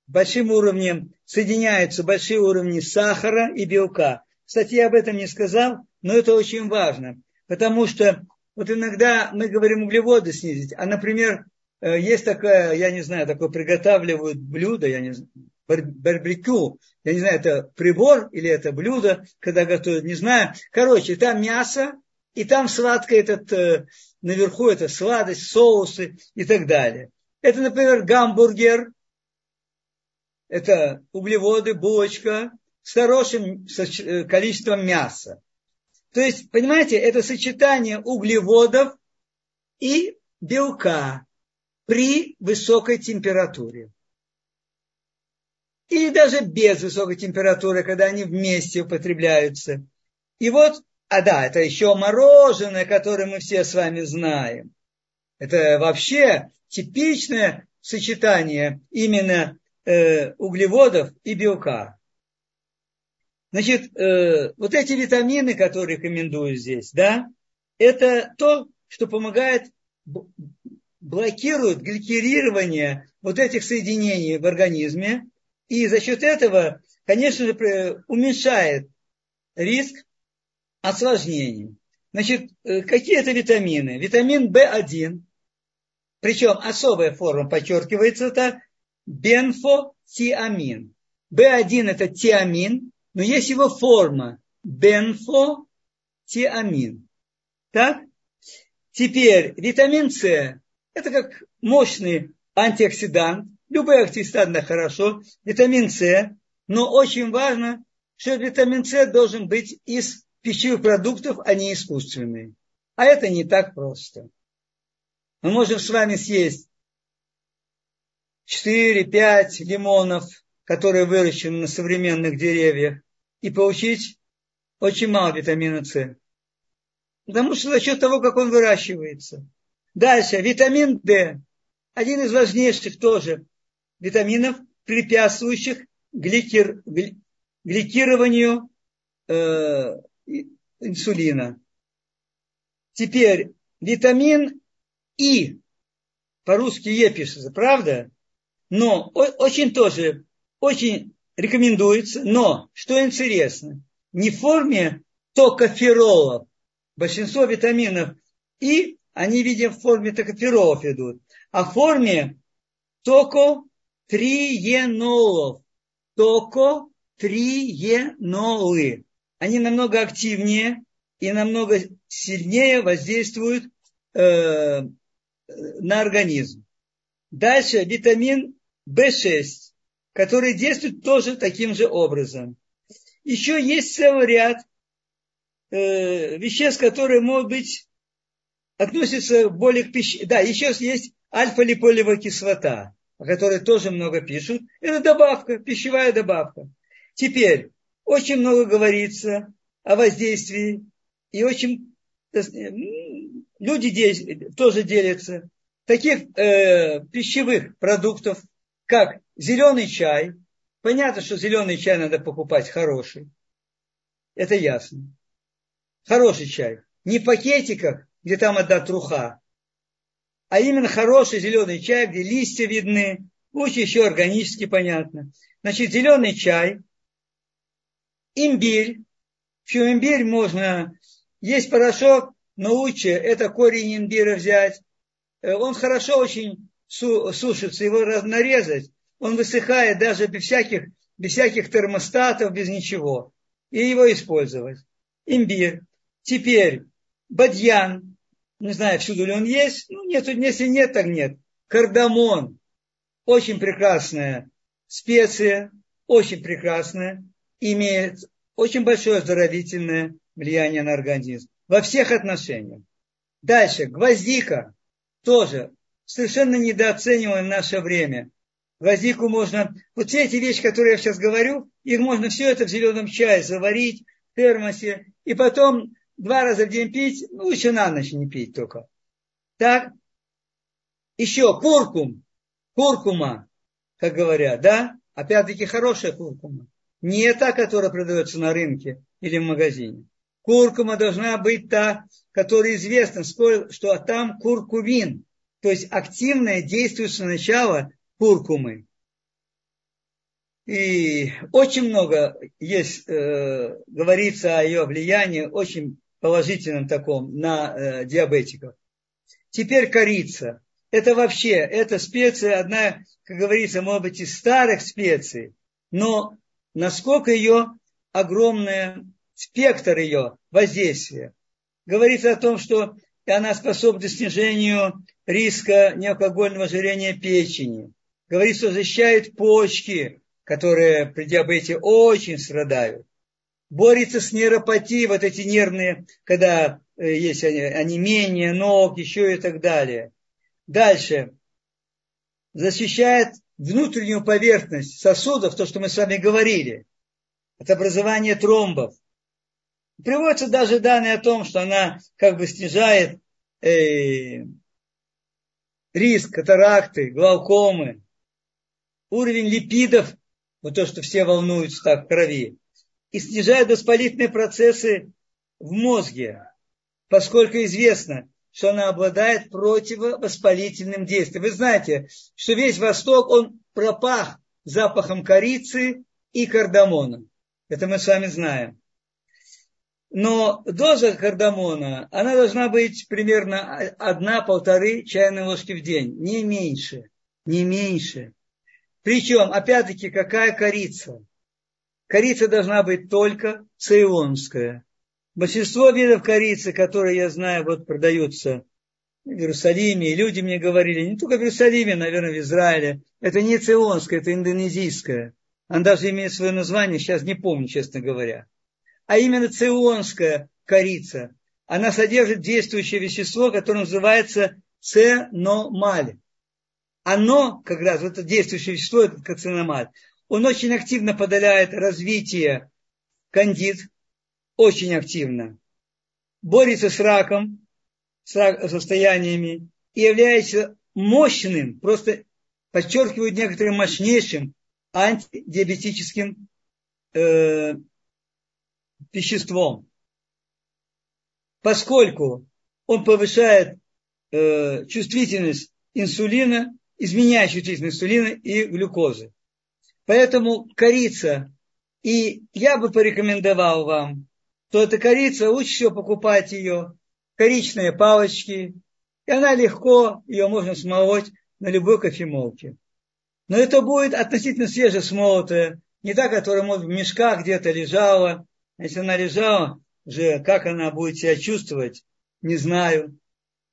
большим уровнем соединяются большие уровни сахара и белка. Кстати, я об этом не сказал, но это очень важно, потому что вот иногда мы говорим углеводы снизить, а, например, э, есть такая, я не знаю, такое приготавливают блюдо, я не знаю, барбекю, я не знаю, это прибор или это блюдо, когда готовят, не знаю. Короче, там мясо, и там сладкое этот, э, наверху это сладость, соусы и так далее. Это, например, гамбургер, это углеводы, булочка с хорошим э, количеством мяса. То есть, понимаете, это сочетание углеводов и белка при высокой температуре. Или даже без высокой температуры, когда они вместе употребляются. И вот, а да, это еще мороженое, которое мы все с вами знаем. Это вообще типичное сочетание именно э, углеводов и белка. Значит, э, вот эти витамины, которые рекомендую здесь, да, это то, что помогает, блокирует гликерирование вот этих соединений в организме, и за счет этого, конечно же, уменьшает риск осложнений. Значит, э, какие это витамины? Витамин В1, причем особая форма подчеркивается, это бенфотиамин. В1 это тиамин, но есть его форма бенфотиамин. Так? Теперь витамин С – это как мощный антиоксидант. Любой антиоксидант хорошо. Витамин С. Но очень важно, что витамин С должен быть из пищевых продуктов, не искусственный. А это не так просто. Мы можем с вами съесть 4-5 лимонов, которые выращены на современных деревьях, и получить очень мало витамина С. Потому что за счет того, как он выращивается. Дальше, витамин D. Один из важнейших тоже витаминов, препятствующих гликер, гликированию э, инсулина. Теперь витамин И, по-русски Е пишется, правда? Но очень тоже, очень рекомендуется, но, что интересно, не в форме токоферолов. Большинство витаминов И, они, видим, в форме токоферолов идут, а в форме токотриенолов. Токотриенолы. Они намного активнее и намного сильнее воздействуют э, на организм. Дальше витамин В6, который действует тоже таким же образом. Еще есть целый ряд э, веществ, которые могут быть относятся более к пище. Да, еще есть альфа-липолевая кислота, о которой тоже много пишут. Это добавка, пищевая добавка. Теперь, очень много говорится о воздействии, и очень э, люди тоже делятся. Таких э, пищевых продуктов, как зеленый чай. Понятно, что зеленый чай надо покупать хороший. Это ясно. Хороший чай. Не в пакетиках, где там одна труха, а именно хороший зеленый чай, где листья видны, лучше еще органически понятно. Значит, зеленый чай, имбирь. Причем имбирь можно, есть порошок, но лучше это корень имбиря взять. Э, он хорошо очень сушится, его нарезать. Он высыхает даже без всяких, без всяких термостатов, без ничего. И его использовать. Имбирь. Теперь бадьян. Не знаю, всюду ли он есть. Ну, нет, если нет, так нет. Кардамон. Очень прекрасная специя. Очень прекрасная. Имеет очень большое оздоровительное влияние на организм. Во всех отношениях. Дальше. Гвоздика. Тоже совершенно недооцениваем в наше время. Гвоздику можно, вот все эти вещи, которые я сейчас говорю, их можно все это в зеленом чае заварить, в термосе, и потом два раза в день пить, ну, еще на ночь не пить только. Так, еще куркум, куркума, как говорят, да? Опять-таки хорошая куркума. Не та, которая продается на рынке или в магазине. Куркума должна быть та, которая известна, что там куркумин, то есть активное действующее начало куркумы. И очень много есть, э, говорится о ее влиянии, очень положительном таком на э, диабетиков. Теперь корица. Это вообще, эта специя одна, как говорится, может быть, из старых специй, но насколько ее огромный спектр ее воздействия. Говорится о том, что она способна снижению риска неалкогольного ожирения печени. Говорится, что защищает почки, которые при диабете очень страдают борется с нейропатией, вот эти нервные, когда э, есть онемение ног, еще и так далее. Дальше. Защищает внутреннюю поверхность сосудов, то, что мы с вами говорили, от образования тромбов. Приводятся даже данные о том, что она как бы снижает э, риск катаракты, глаукомы, уровень липидов, вот то, что все волнуются так в крови, и снижает воспалительные процессы в мозге, поскольку известно, что она обладает противовоспалительным действием. Вы знаете, что весь Восток, он пропах запахом корицы и кардамона. Это мы с вами знаем. Но доза кардамона, она должна быть примерно одна-полторы чайной ложки в день, не меньше, не меньше. Причем, опять-таки, какая корица? корица должна быть только цейлонская. Большинство видов корицы, которые я знаю, вот продаются в Иерусалиме, и люди мне говорили, не только в Иерусалиме, наверное, в Израиле, это не цейлонская, это индонезийская. Она даже имеет свое название, сейчас не помню, честно говоря. А именно цейлонская корица. Она содержит действующее вещество, которое называется ценомаль. оно, как раз, это действующее вещество, этот кациномат, он очень активно подавляет развитие кандид, очень активно. Борется с раком, с состояниями и является мощным, просто подчеркивают некоторым мощнейшим антидиабетическим э, веществом. Поскольку он повышает э, чувствительность инсулина, изменяя чувствительность инсулина и глюкозы. Поэтому корица, и я бы порекомендовал вам, то эта корица, лучше всего покупать ее, коричные палочки, и она легко, ее можно смолоть на любой кофемолке. Но это будет относительно свежесмолотая, не та, которая может в мешках где-то лежала. Если она лежала, уже как она будет себя чувствовать, не знаю.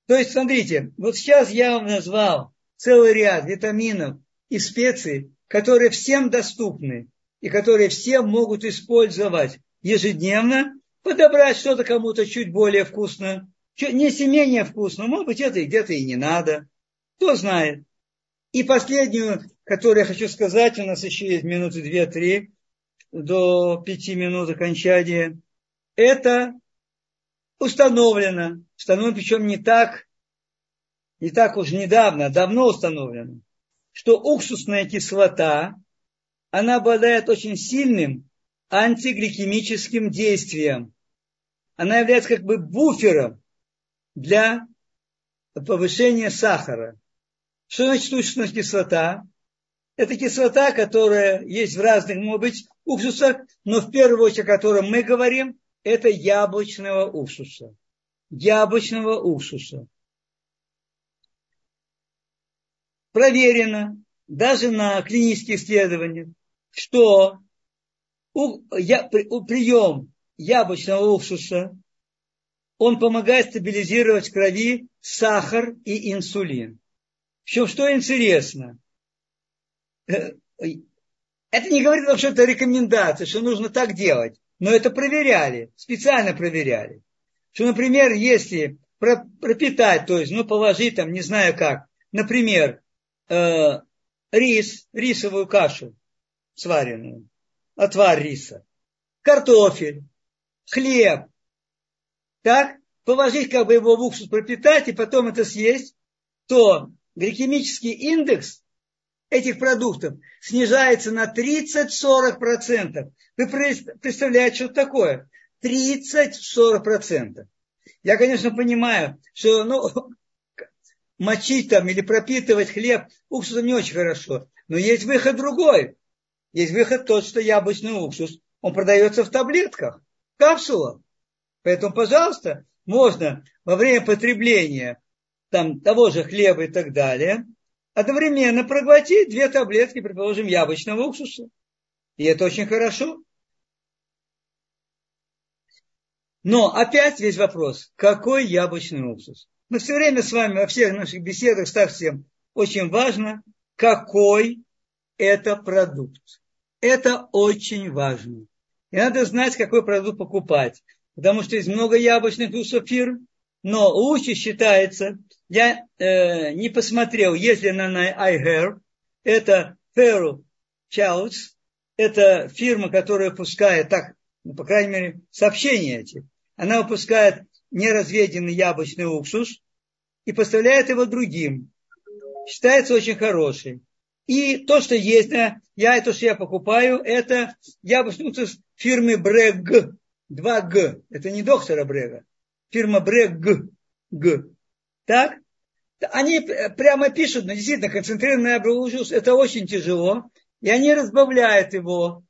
То есть, смотрите, вот сейчас я вам назвал целый ряд витаминов и специй, которые всем доступны и которые все могут использовать ежедневно, подобрать что-то кому-то чуть более вкусно, не менее вкусно, может быть, это где-то и не надо, кто знает. И последнюю, которую я хочу сказать, у нас еще есть минуты две-три до пяти минут окончания, это установлено, установлено причем не так, не так уж недавно, а давно установлено, что уксусная кислота, она обладает очень сильным антигликемическим действием. Она является как бы буфером для повышения сахара. Что значит уксусная кислота? Это кислота, которая есть в разных, может быть, уксусах, но в первую очередь, о котором мы говорим, это яблочного уксуса. Яблочного уксуса. Проверено даже на клинических исследованиях, что у, прием яблочного уксуса, он помогает стабилизировать в крови сахар и инсулин. Причем, что интересно, э, это не говорит, что это рекомендация, что нужно так делать. Но это проверяли, специально проверяли. Что, например, если пропитать, то есть, ну, положить там, не знаю как, например, э, рис, рисовую кашу сваренную, отвар риса, картофель, хлеб, так, положить как бы его в уксус, пропитать и потом это съесть, то гликемический индекс этих продуктов снижается на 30-40%. Вы представляете, что это такое? 30-40%. Я, конечно, понимаю, что ну, [LAUGHS] мочить там или пропитывать хлеб уксусом не очень хорошо. Но есть выход другой. Есть выход тот, что яблочный уксус. Он продается в таблетках, в капсулах. Поэтому, пожалуйста, можно во время потребления там, того же хлеба и так далее, одновременно проглотить две таблетки, предположим, яблочного уксуса. И это очень хорошо. Но опять весь вопрос, какой яблочный уксус? Мы все время с вами во всех наших беседах совсем очень важно, какой это продукт. Это очень важно. И надо знать, какой продукт покупать. Потому что есть много яблочных уксусов фирм, но лучше считается, я э, не посмотрел, если на iHair, это Ferro Chouts, это фирма, которая выпускает, так, ну, по крайней мере, сообщения эти. Она выпускает неразведенный яблочный уксус и поставляет его другим. Считается очень хороший. И то, что есть, я то, что я покупаю, это яблочный уксус фирмы Брег. 2Г. Это не доктора Брега. Фирма Брег. Г. Так? Они прямо пишут, но действительно концентрированный абрилужус это очень тяжело, и они разбавляют его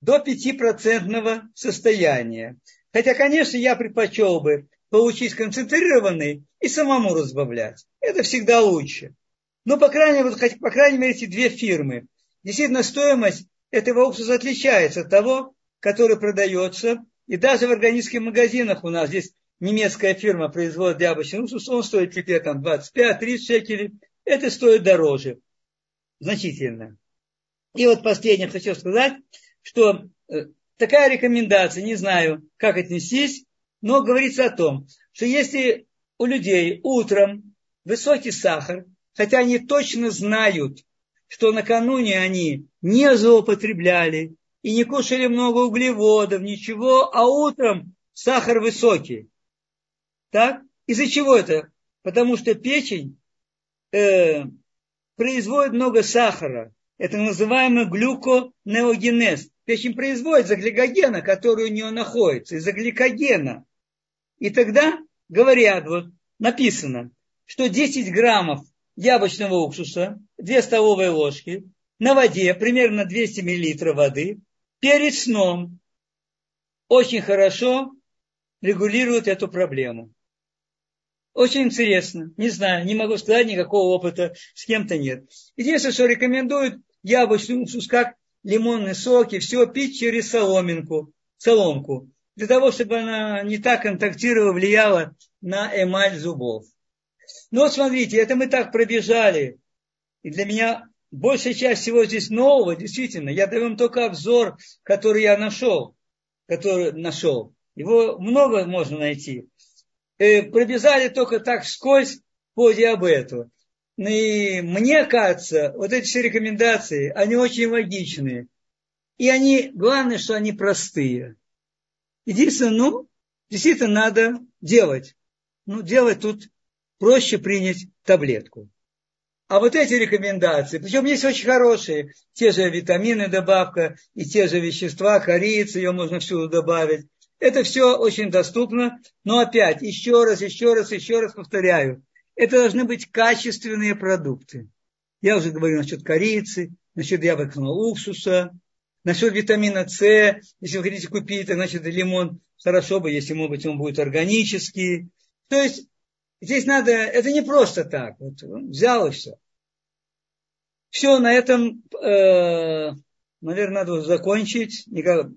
до 5% состояния. Хотя, конечно, я предпочел бы получить концентрированный и самому разбавлять. Это всегда лучше. Но, по крайней, мере, по крайней мере, эти две фирмы. Действительно, стоимость этого уксуса отличается от того, который продается. И даже в органических магазинах у нас здесь немецкая фирма производит яблочный уксус, он стоит теперь там 25-30 шекелей, это стоит дороже, значительно. И вот последнее хочу сказать, что э, такая рекомендация, не знаю, как отнестись, но говорится о том, что если у людей утром высокий сахар, хотя они точно знают, что накануне они не злоупотребляли и не кушали много углеводов, ничего, а утром сахар высокий. Так? Из-за чего это? Потому что печень э, производит много сахара. Это называемый глюконеогенез. Печень производит из-за гликогена, который у нее находится, из-за гликогена. И тогда говорят, вот написано, что 10 граммов яблочного уксуса, 2 столовые ложки, на воде, примерно 200 миллилитров воды, перед сном очень хорошо регулирует эту проблему. Очень интересно. Не знаю, не могу сказать, никакого опыта с кем-то нет. Единственное, что рекомендуют яблочный уксус, как лимонные соки, все пить через соломинку, соломку, для того, чтобы она не так контактировала, влияла на эмаль зубов. Ну вот смотрите, это мы так пробежали. И для меня большая часть всего здесь нового, действительно. Я даю вам только обзор, который я нашел. Который нашел. Его много можно найти. Э, пробежали только так вскользь по диабету. И мне кажется, вот эти все рекомендации, они очень логичные. И они, главное, что они простые. Единственное, ну, действительно надо делать. Ну, делать тут проще принять таблетку. А вот эти рекомендации, причем есть очень хорошие, те же витамины добавка и те же вещества, корица, ее можно всюду добавить. Это все очень доступно, но опять, еще раз, еще раз, еще раз повторяю, это должны быть качественные продукты. Я уже говорил насчет корицы, насчет яблочного уксуса, насчет витамина С. Если вы хотите купить, значит лимон хорошо бы, если, может быть, он будет органический. То есть здесь надо, это не просто так. Вот, взял и все. Все, на этом э, наверное, надо закончить.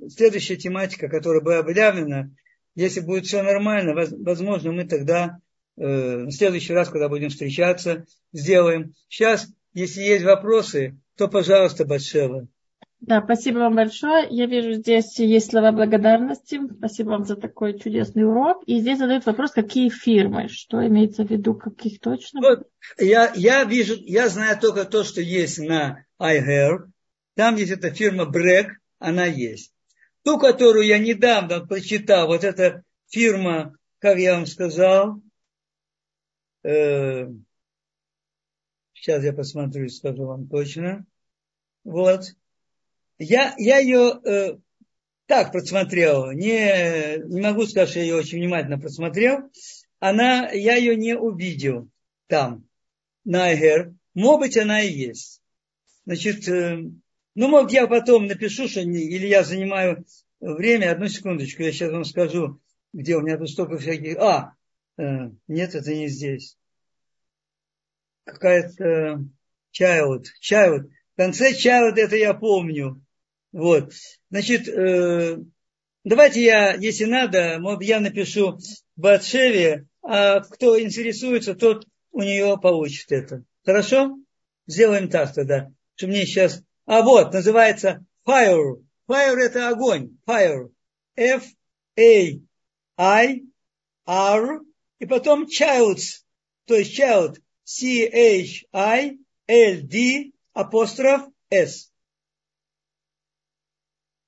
Следующая тематика, которая была объявлена, если будет все нормально, возможно, мы тогда э, в следующий раз, когда будем встречаться, сделаем. Сейчас, если есть вопросы, то, пожалуйста, Батшева. Да, спасибо вам большое. Я вижу, здесь есть слова благодарности. Спасибо вам за такой чудесный урок. И здесь задают вопрос, какие фирмы, что имеется в виду, каких точно? Вот, я, я вижу, я знаю только то, что есть на iHair. Там есть эта фирма Брэк, она есть. Ту, которую я недавно прочитал, вот эта фирма, как я вам сказал, э, сейчас я посмотрю и скажу вам точно. Вот. Я, я ее э, так просмотрел, не, не могу сказать, что я ее очень внимательно просмотрел. Она, я ее не увидел там, на Эгер. Может быть, она и есть. Значит, э, ну, может, я потом напишу, что не, или я занимаю время. Одну секундочку, я сейчас вам скажу, где у меня тут столько всяких... А, э, нет, это не здесь. Какая-то э, child, child. В конце child это я помню. Вот. Значит, э, давайте я, если надо, я напишу Батшеве, а кто интересуется, тот у нее получит это. Хорошо? Сделаем так тогда. Что мне сейчас а вот, называется fire. Fire это огонь. Fire. F-A-I-R. И потом childs. То есть child. C-H-I-L-D апостроф S.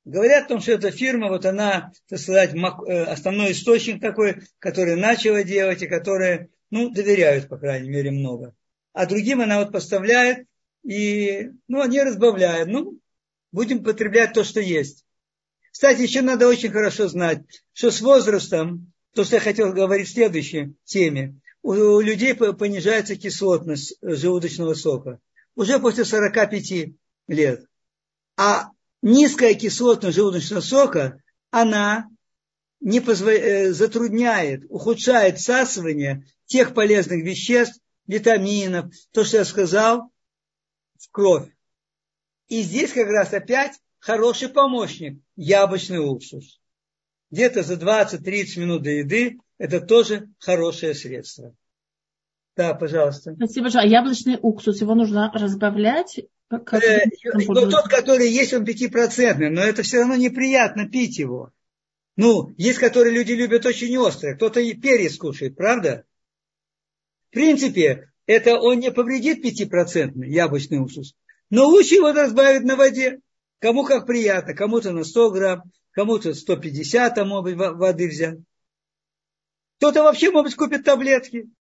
Говорят о том, что эта фирма, вот она, так сказать, э, основной источник такой, который начала делать и которые, ну, доверяют, по крайней мере, много. А другим она вот поставляет и, ну, они разбавляют. Ну, будем потреблять то, что есть. Кстати, еще надо очень хорошо знать, что с возрастом, то, что я хотел говорить в следующей теме, у, у людей понижается кислотность желудочного сока. Уже после 45 лет. А низкая кислотность желудочного сока, она не позво... Э, затрудняет, ухудшает всасывание тех полезных веществ, витаминов, то, что я сказал, в кровь. И здесь как раз опять хороший помощник – яблочный уксус. Где-то за 20-30 минут до еды это тоже хорошее средство. Да, пожалуйста. Спасибо. А яблочный уксус, его нужно разбавлять? Как, э, ну, тот, который есть, он пятипроцентный, но это все равно неприятно пить его. Ну, есть, которые люди любят очень острое. Кто-то и перец кушает, правда? В принципе, это он не повредит 5% яблочный уксус, но лучше его разбавить на воде. Кому как приятно, кому-то на 100 грамм, кому-то 150 там, может быть, воды взять. Кто-то вообще, может быть, купит таблетки.